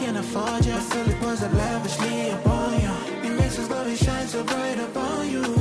can't afford you. I feel it was I lavishly upon you. It makes His love shine so bright upon you.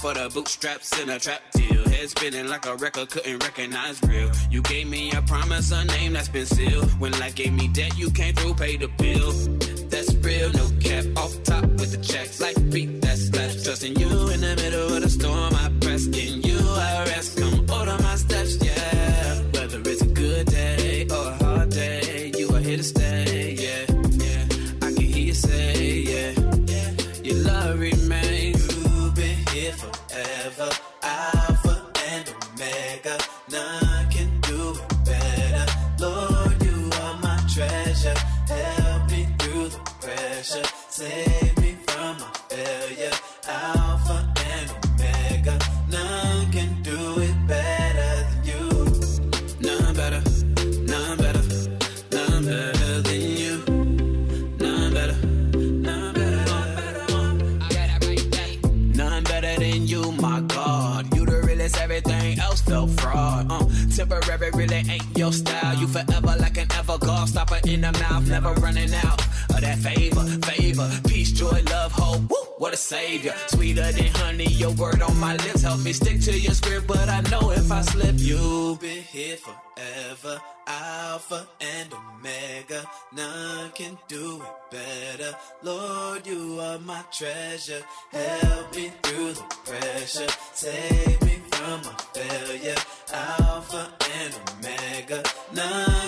for the bootstraps in a trap deal. Head spinning like a record, couldn't recognize real. You gave me a promise, a name that's been sealed. When life gave me debt, you came through, pay the bill. That's real, no cap, off top with the checks. Like beat, that's left. Trusting you in the middle of the storm We'll be here forever, Alpha and Omega. None can do it better. Lord, you are my treasure. Help me through the pressure. Save me from my failure. Alpha and Omega. None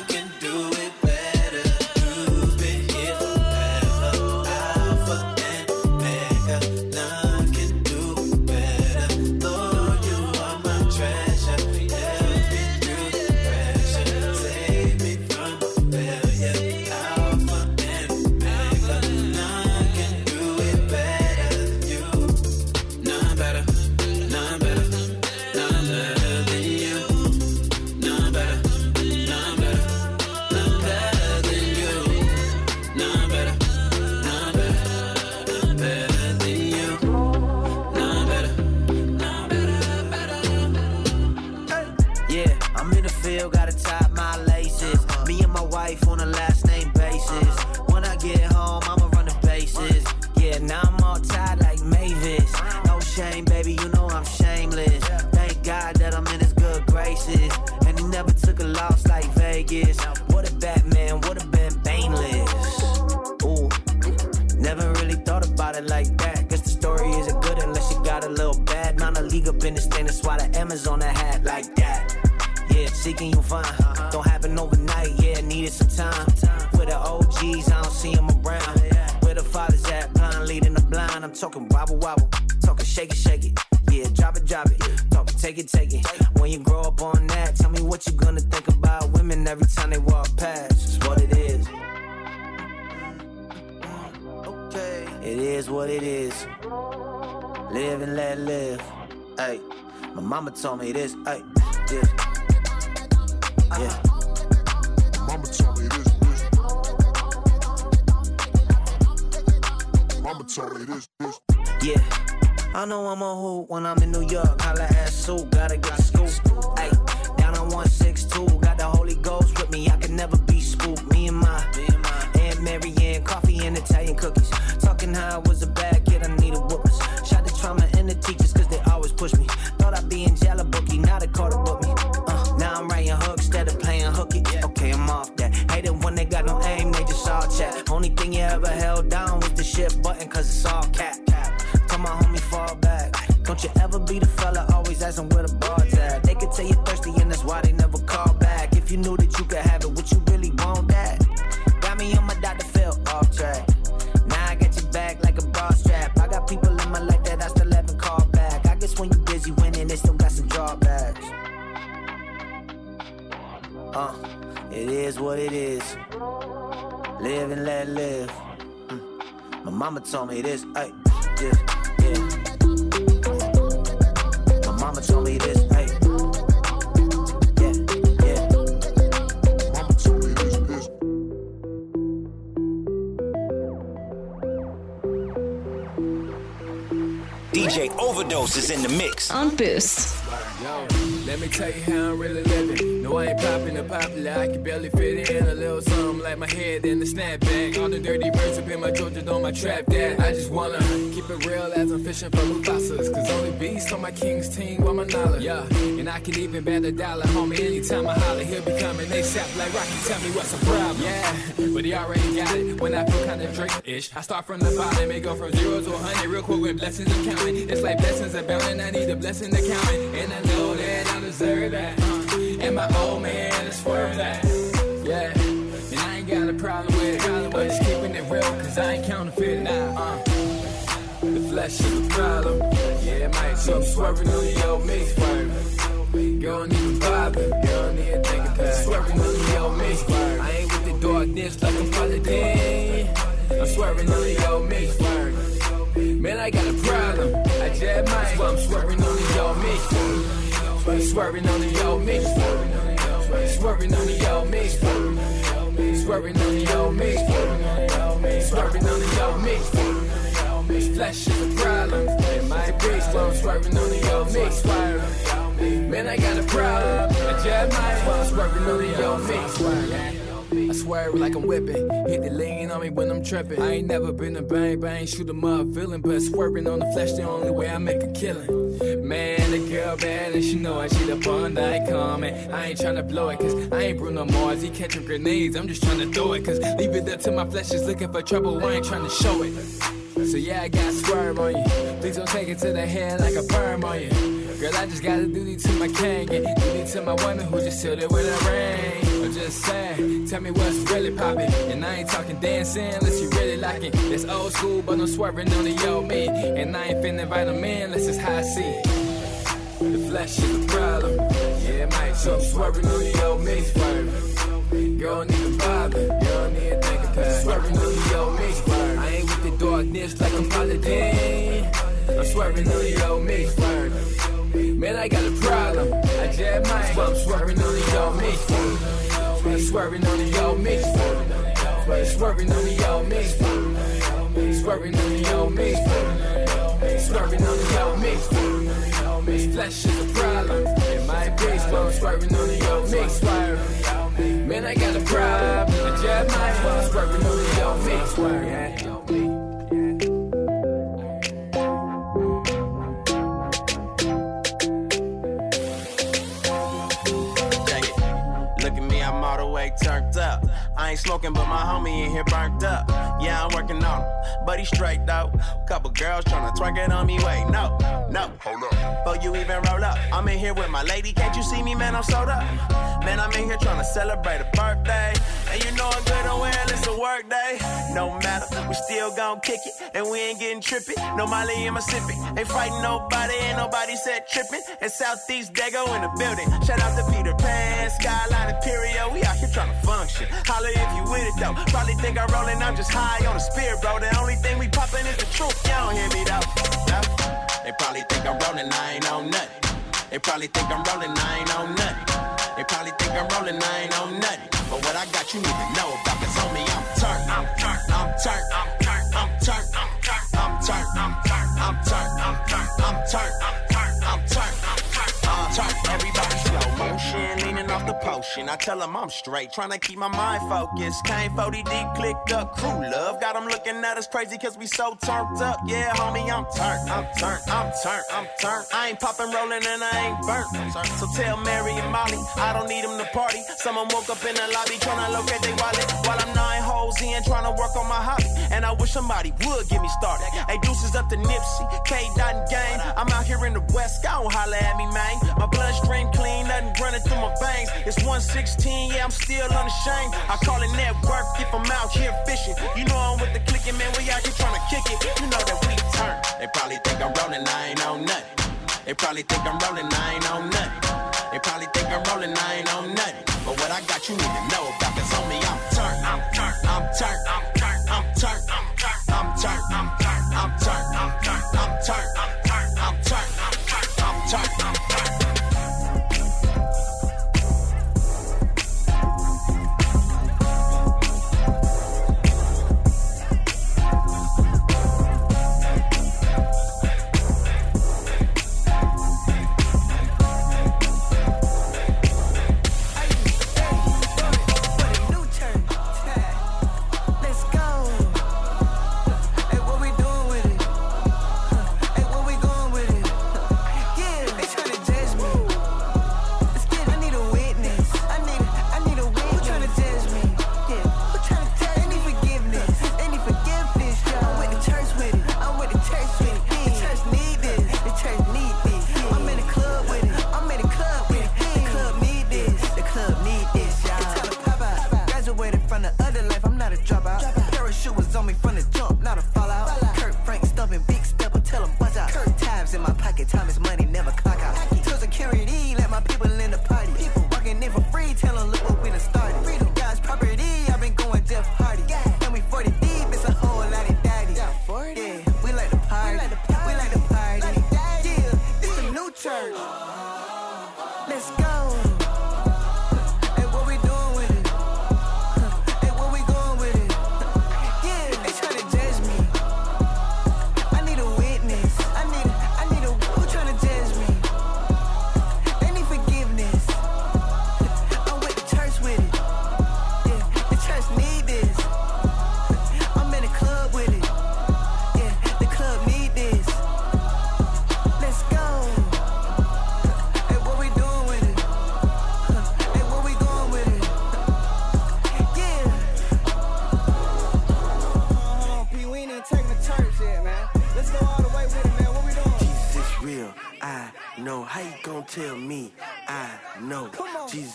It is what it is. Live and let live. Hey, my mama told me this. Hey, yeah. Yeah. Mama told me this. this. Mama told me this. this. Yeah. I know I'm a hoot when I'm in New York. Holla ass suit, gotta get a scoop. Hey, down on 162, got the Holy Ghost with me. I can never it is what it is. Live and let live. Mm. My mama told me this, ay, yeah, yeah. My mama told me this, ay. Yeah, yeah. Mama told me this, this. DJ Overdose is in the mix. On Boost. Let me tell you how I'm really living. No, I ain't popping or popular. I can barely fit in a little something like my head in the snapback. All the dirty birds up in my Georgia on my trap that. I just wanna keep it real as I'm fishing for Mufasas. Cause only beast on my king's team with my knowledge. Yeah, and I can even bet a dollar, homie. Anytime I holler, he'll be coming. They sap like Rocky. Tell me what's the problem. Yeah, but he already got it. When I feel kinda Drake-ish, I start from the bottom and go from zero to a hundred real quick with blessings and counting. It's like blessings abounding. I need a blessing to count it. And I know that I deserve that. And my old man is worth that. Yeah, and I ain't got a problem with it. But just keeping it real, cause I ain't counterfeiting. Nah, uh. The flesh is a problem. Yeah, it might. So I'm swerving on the old me. Swerving. You don't even bother. You don't even think about it. Swerving on the old me. I ain't with the darkness like I'm Paladin. I'm swerving on the old me. Man, I got a problem. I just might. Why I'm swerving on the old me. Swerving on the old me. Swerving on the old me. Swerving on the old me. Swerving on the old me. Flesh is a problem. It might be, so I'm swerving on the old me. Man, I got a problem. I just might. So I'm swerving on the old me. I swear like I'm whipping. Hit the lean on me when I'm tripping. I ain't never been a bang bang, shoot 'em up villain, but swerving on the flesh the only way I make a killing. Man, the girl bad and she know I cheat up on night coming. I ain't tryna blow it, cause I ain't Bruno Mars. He catching grenades, I'm just tryna throw it, cause leave it up to my flesh is looking for trouble. I ain't tryna show it. So yeah, I got swerve on you. Please don't take it to the head like a perm on you. Girl, I just gotta do these to my king and these to my woman who just sealed it with a ring. Just saying, tell me what's really poppin'. And I ain't talking dancing unless you really like it. It's old school, but I'm swerving on the old me. And I ain't finna invite them in unless it's how I see it. Flesh is a problem. Yeah, might. So I'm swerving on the old me. Swerving. You don't even bother. You don't even think about. Swerving on the old me. Swerving. I ain't with the darkness like I'm Paladin. I'm swerving on the old me. Swerving. Man, I got a problem. I just might. So I'm swerving on the old me. Swerving on the old me. Swerving on the old me. Swerving on the old me. Swerving on the old me. This flesh is a problem. It might be, so I'm swerving on the old me. Swerving. Man, I got a problem. I just might. Swerving on the old me. Swerving. I ain't smoking, but my homie in here burnt up. Yeah, I'm working on him, but he straight though. Couple girls tryna twerk it on me. Wait, no, no. Hold up. Before you even roll up, I'm in here with my lady. Can't you see me, man? I'm sold up. Man, I'm in here tryna celebrate a birthday. And you know I'm good on well, it's a work day. No matter, we still gon' kick it. And we ain't getting trippy. No Molly in Mississippi. Ain't fighting nobody, ain't nobody said tripping. And Southeast Dago in the building. Shout out to Peter Pan, Skyline Imperial. We out here tryna function. Holla if you with it though. Probably think I'm rolling, I'm just high on the spirit, bro. The only thing we poppin' is the truth. You don't hear me though. They probably think I'm rolling, I ain't on nothing. They probably think I'm rolling, I ain't on nothing. They probably think I'm rolling, I ain't on nothing. But what I got you need to know about, cause homie. I'm turned. I'm turned. I'm turned. I'm turned. Fishing. I tell them I'm straight, trying to keep my mind focused. Came 40 deep, clicked up, crew love. Got them looking at us crazy cause we so turned up. Yeah, homie, I'm turned, I'm turned, I'm turned, I'm turned. I ain't popping, rolling, and I ain't burnt. So tell Mary and Molly, I don't need them to party. Someone woke up in the lobby trying to locate their wallet. While I'm nine holes in, trying to work on my hobby. And I wish somebody would get me started. Hey, deuces up to Nipsey, K. Dot and Gang. I'm out here in the West, go holler at me, man. My bloodstream clean, nothing running through my veins. It's 116, yeah, I'm still unashamed. I call it network if I'm out here fishing. You know I'm with the clicking, man, we out here trying to kick it. You know that we turn. They probably think I'm rolling, I ain't on nothing. They probably think I'm rolling, I ain't on nothing. They probably think I'm rolling, I ain't on nothing. But what I got, you need to know about. Cause on I'm turned. I'm turned. I'm turned. I'm turned. I'm turned. I'm turned. I'm turned.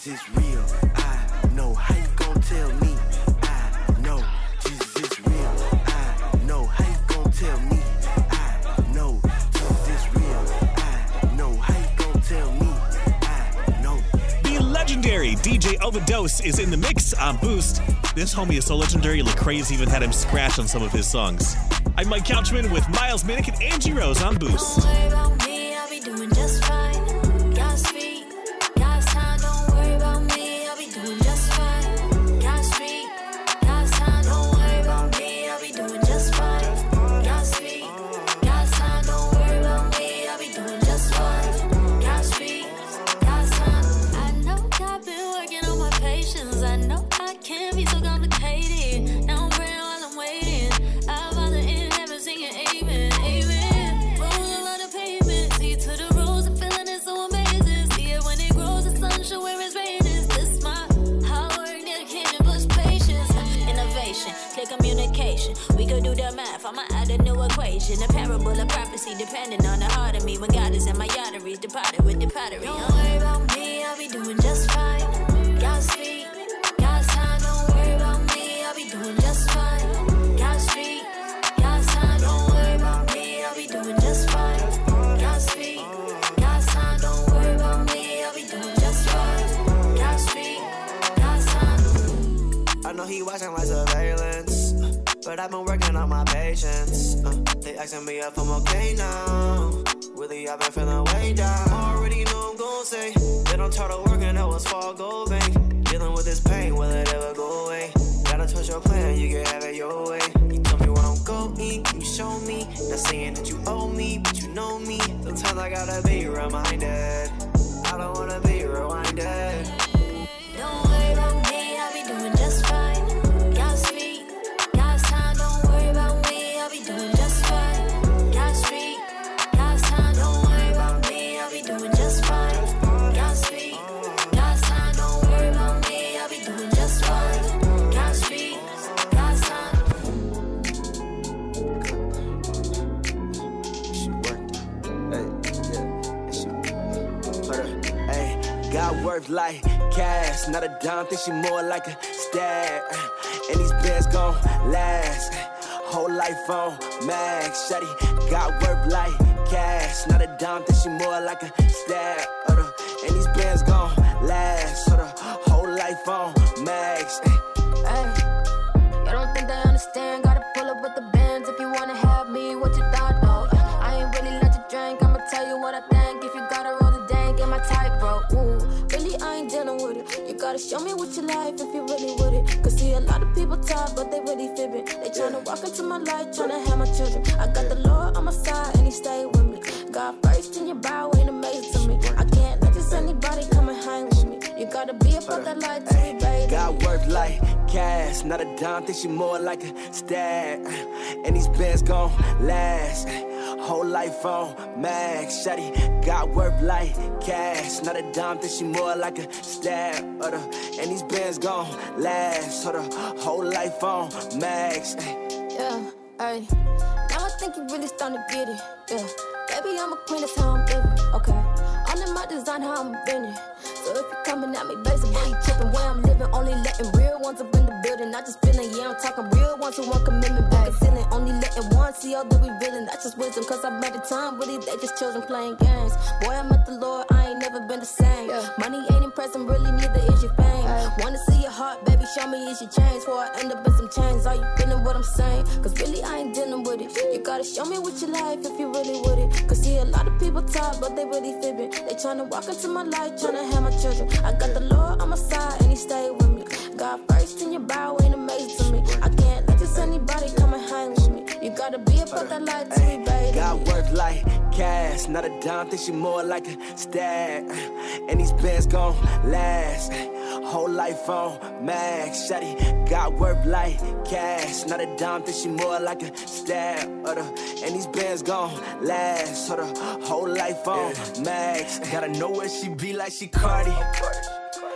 Is real. I know. How you gonna tell me? I know. Jesus is real. I know. How you gonna tell me? I know. Jesus is real. I know. How you gonna tell me? I know. The legendary DJ Overdose is in the mix on Boost. This homie is so legendary, Lecrae's even had him scratch on some of his songs. I'm Mike Couchman with Miles Minnick and Angie Rose on Boost. Don't I'ma add a new equation. A parable of prophecy, depending on the heart of me. When God is in my arteries, departed with the pottery. Don't worry about me, I'll be doing just fine. God's feet, God's time. Don't worry about me, I'll be doing just fine. God's feet, God's time. Don't worry about me, I'll be doing just fine. God's feet, God's time. Don't worry about me, I'll be doing just fine. God's feet, God's time. I know he watching like surveillance, but I've been working on my patience. Uh, they asking me if I'm okay now. Really, I've been feeling way down. Already know I'm gon' say they don't try to work and that was fall go bank. Dealing with this pain, will it ever go away? Gotta twist your plan, you can have it your way. You tell me what I'm going, you show me. Not saying that you owe me, but you know me. Sometimes I gotta be reminded. I don't wanna be rewinded. Got worth like cash, not a dime, think she more like a stab. And these bands gon' last. Whole life on max, shawty got worth like cash, not a dime, think she more like a stab. And these bands gon' last, whole life on show me what you like if you really with it. Cause see, a lot of people talk, but they really fibbing. They tryna walk into my life, tryna have my children. I got the Lord on my side, and He stay with me. God first in your bow ain't amazing to me. I can't let just anybody come and hang with me. You gotta be about that life to be baby. Got worth like cash, not a dime, think she more like a stab. And these bands gon' last. Whole life on max, shawty got worth like cash, not a dime, think she more like a stab. Uh, the, and these bands gon' last, so the whole life on max. Yeah, ay. Now I think you really starting to get it. Yeah, baby, I'm a queen, that's how I'm living. Okay, all in my design, how I'm bending. So if you coming at me, basically tripping where I'm living, only letting real ones up in building. Not just feeling, yeah, I'm talking real ones who want commitment, back ceiling. Only letting one see all that we reeling. That's just wisdom, cause I made a time it. They just children playing games. Boy, I met the Lord, I ain't never been the same. Money ain't impressing, really, neither is your fame. Wanna see your heart, baby, show me is your change. Before I end up in some chains, are you feeling what I'm saying? Cause really, I ain't dealing with it. You gotta show me what your life if you really with it. Cause see, a lot of people talk, but they really fibbing. They tryna walk into my life, tryna have my children. I got the Lord on my side, and He stay with me. God first in your bow ain't amazing to me. I can't let just anybody come and hang with me. You gotta be about that life to be baby. Got worth like cash, not a dime, think she more like a stab. And these bands gon' last. Whole life on max, shawty got worth like cash, not a dime, think she more like a stab. The, and these bands gon' last, so the whole life on max. Gotta know where she be like she Cardi.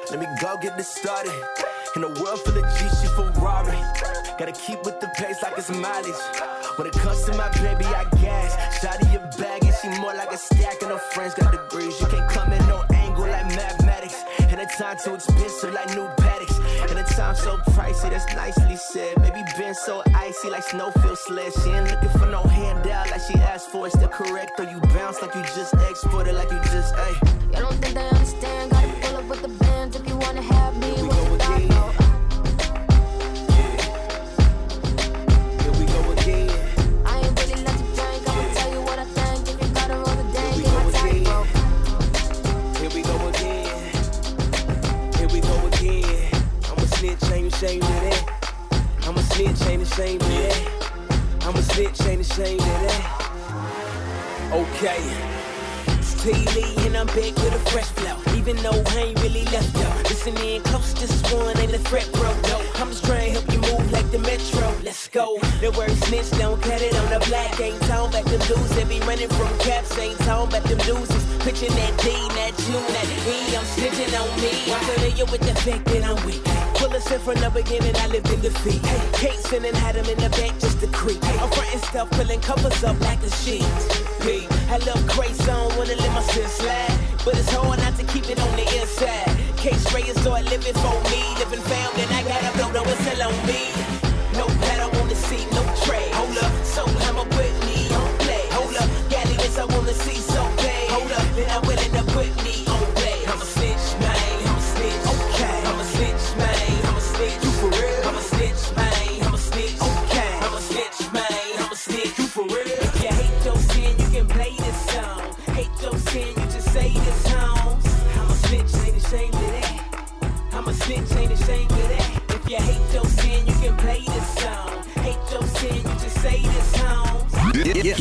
Let me go get this started. In a world full of G, she Ferrari. Gotta keep with the pace like it's mileage. When it comes to my baby, I gas. Shotty your bag, and she more like a stack. And her friends got degrees. You can't come in no angle like mathematics. And the time too expensive like new paddocks. And the time so pricey, that's nicely said. Baby been so icy like snowfield sled. She ain't looking for no handout like she asked for. It's the correct, or you bounce like you just exported, like. You defeat. Hey, Kate sinning, had him in the back just to creep. Hey, I'm frontin' stuff, pulling covers up like a sheet. P, I love crazy, I don't wanna let my sin slide. But it's hard not to keep it on the inside. Case Ray is start living for me.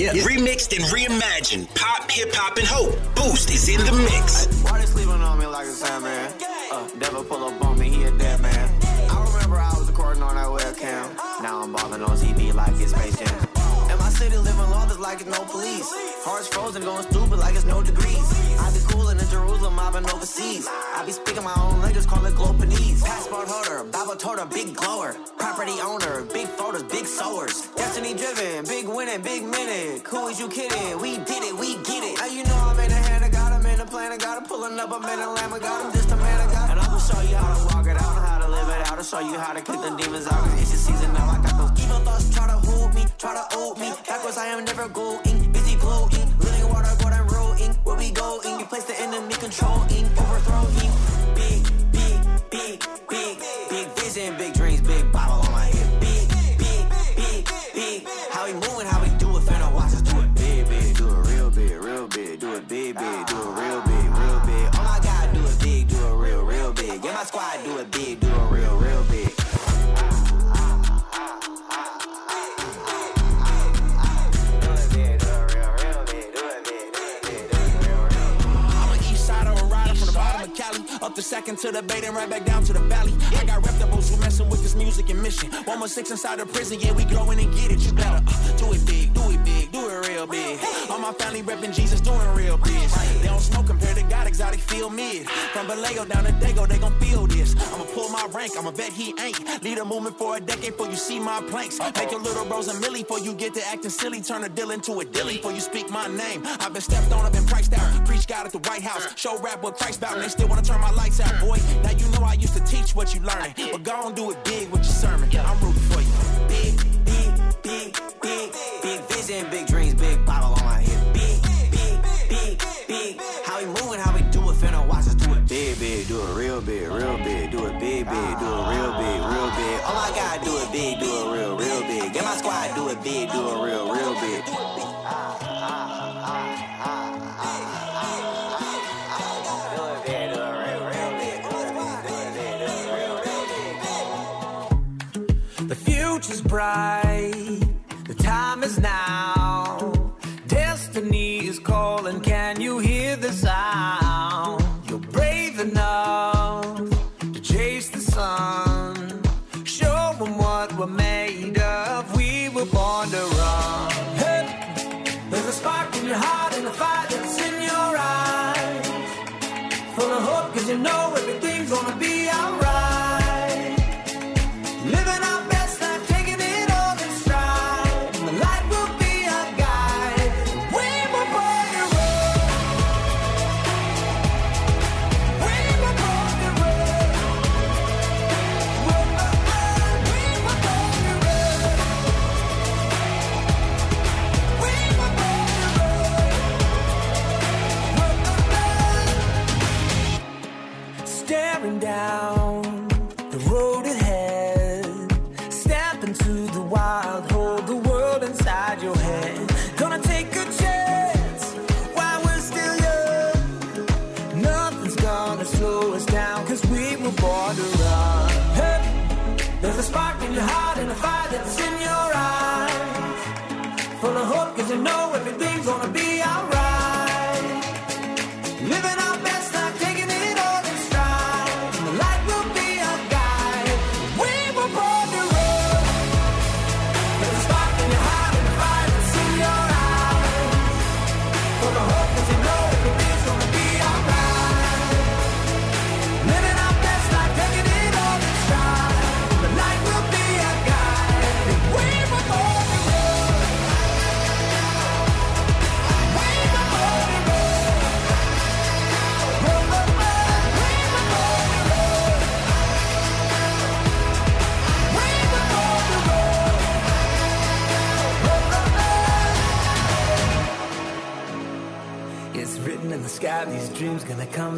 Yeah, yeah, yeah. Remixed and reimagined. Pop, hip hop, and hope. Boost is in the mix. Why they sleeping on me like a Sandman? Uh, devil pull up on me, he a dead man. I remember I was recording on that webcam. Now I'm balling on TV like it's Space Jam. City, living lawless like it's no police. Hearts frozen, going stupid like it's no degrees. I be coolin' in Jerusalem, mobbing overseas. I be speaking my own language, call it Glopanese. Passport holder, Bible toter, big glower. Property owner, big photos, big sowers. Destiny driven, big winning, big minute. Who is you kidding? We did it, we get it. Now you know I'm in the hand God, I'm in the plan, I got him pulling up, I'm in a lamb, I got just a man, I got And I'ma show you how to walk it out, to show you how to kick the demons out. Cause it's your season now, I got those evil thoughts, try to hold me, try to hold me. Backwards, I am never going, busy blowing, living water, golden rolling. Where we going, you place the enemy controlling, overthrowing. Big, big, big, big, big vision, big dreams, big Bible on my head. Big, big, big, big. How we moving, how we do it, finna watch us do it big, big, do it real big, real big, do it big, big, do it real The second to the bait and right back down to the valley. I got reputables who messing with this music and mission. One more six inside the prison, yeah, we growing and get it. You better uh, do it big, do it big, do it real big. All my family repping Jesus, doing real big. They don't smoke compared to God, exotic feel mid. From Vallejo down to Dago, they gon' feel this. I'ma pull my rank, I'ma bet he ain't. Lead a movement for a decade before you see my planks. Make your little bros a milli before you get to acting silly. Turn a deal into a dilly before you speak my name. I've been stepped on, I've been priced out. Preach God at the White House. Show rap what Christ bout, and they still wanna turn my lights out, boy. Now you know I used to teach what you learning. But go on, do it big with your sermon. I'm rooting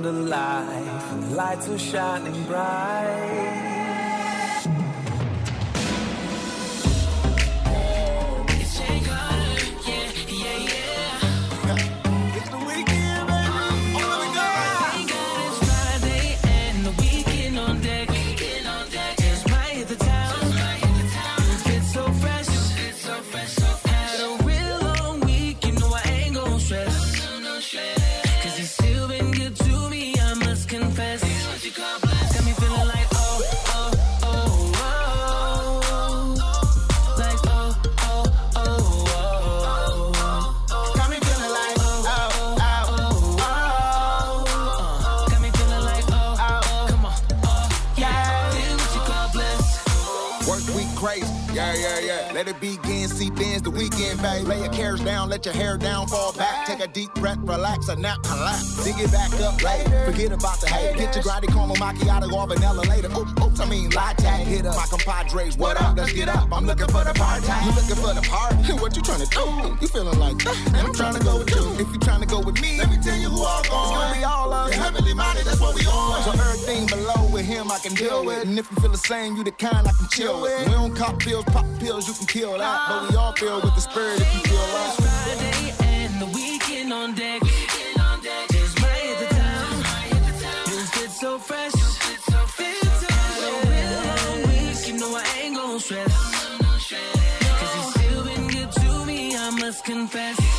gonna life, and the lights are shining bright. Your hair down, fall a deep breath, relax, a nap, collapse. Dig it back up later. Forget about the hate. Get your grotty caramel macchiato or vanilla later. Oops, oops, I mean latte. Hit up my compadres. What up? Let's get up. I'm looking for the party. You looking for the party? What you trying to do? You feeling like that? And I'm trying to go with you. If you trying to go with me, let me tell you who all going. It's gonna be all us. Heavenly minded, that's what we on. So everything below with him I can deal with. And if you feel the same, you the kind I can chill with. We don't cop pills, pop pills, you can kill that. But we all feel with the spirit if you feel that. Friday and the weekend on deck. Just right at the time. You fit so fresh. So you know I ain't gon' still been good to me, I must confess.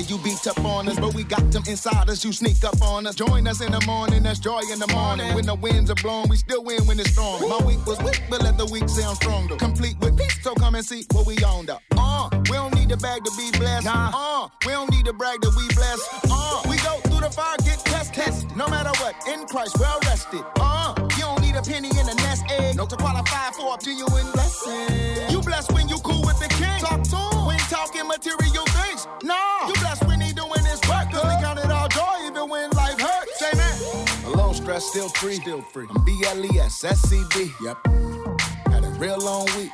Pinata you beat up on us, but we got them inside us. You sneak up on us. Join us in the morning, that's joy in the morning. When the winds are blowing, we still win when it's storm. My week was weak, but let the week sound stronger. Complete with peace, so come and see what we owned up. Uh, we don't need a bag to be blessed. Uh, we don't need to brag that we blessed. Uh, we go through the fire, get test tested. No matter what, in Christ, well rested. Uh, you don't need a penny in a nest egg. No to qualify for a genuine blessing. You blessed when you cool with the king. Talk to him. We ain't talking material Stress, still free. Still free. I'm B-L-E-S, S-C-B. Yep. Had a real long week.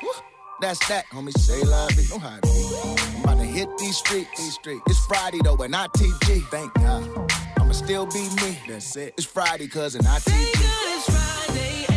That's that, homie. Say la how it. I'm about to hit these streets. These streets. It's Friday though, and not TG. Thank God. I'ma still be me. That's it. It's Friday, and not TG. It's Friday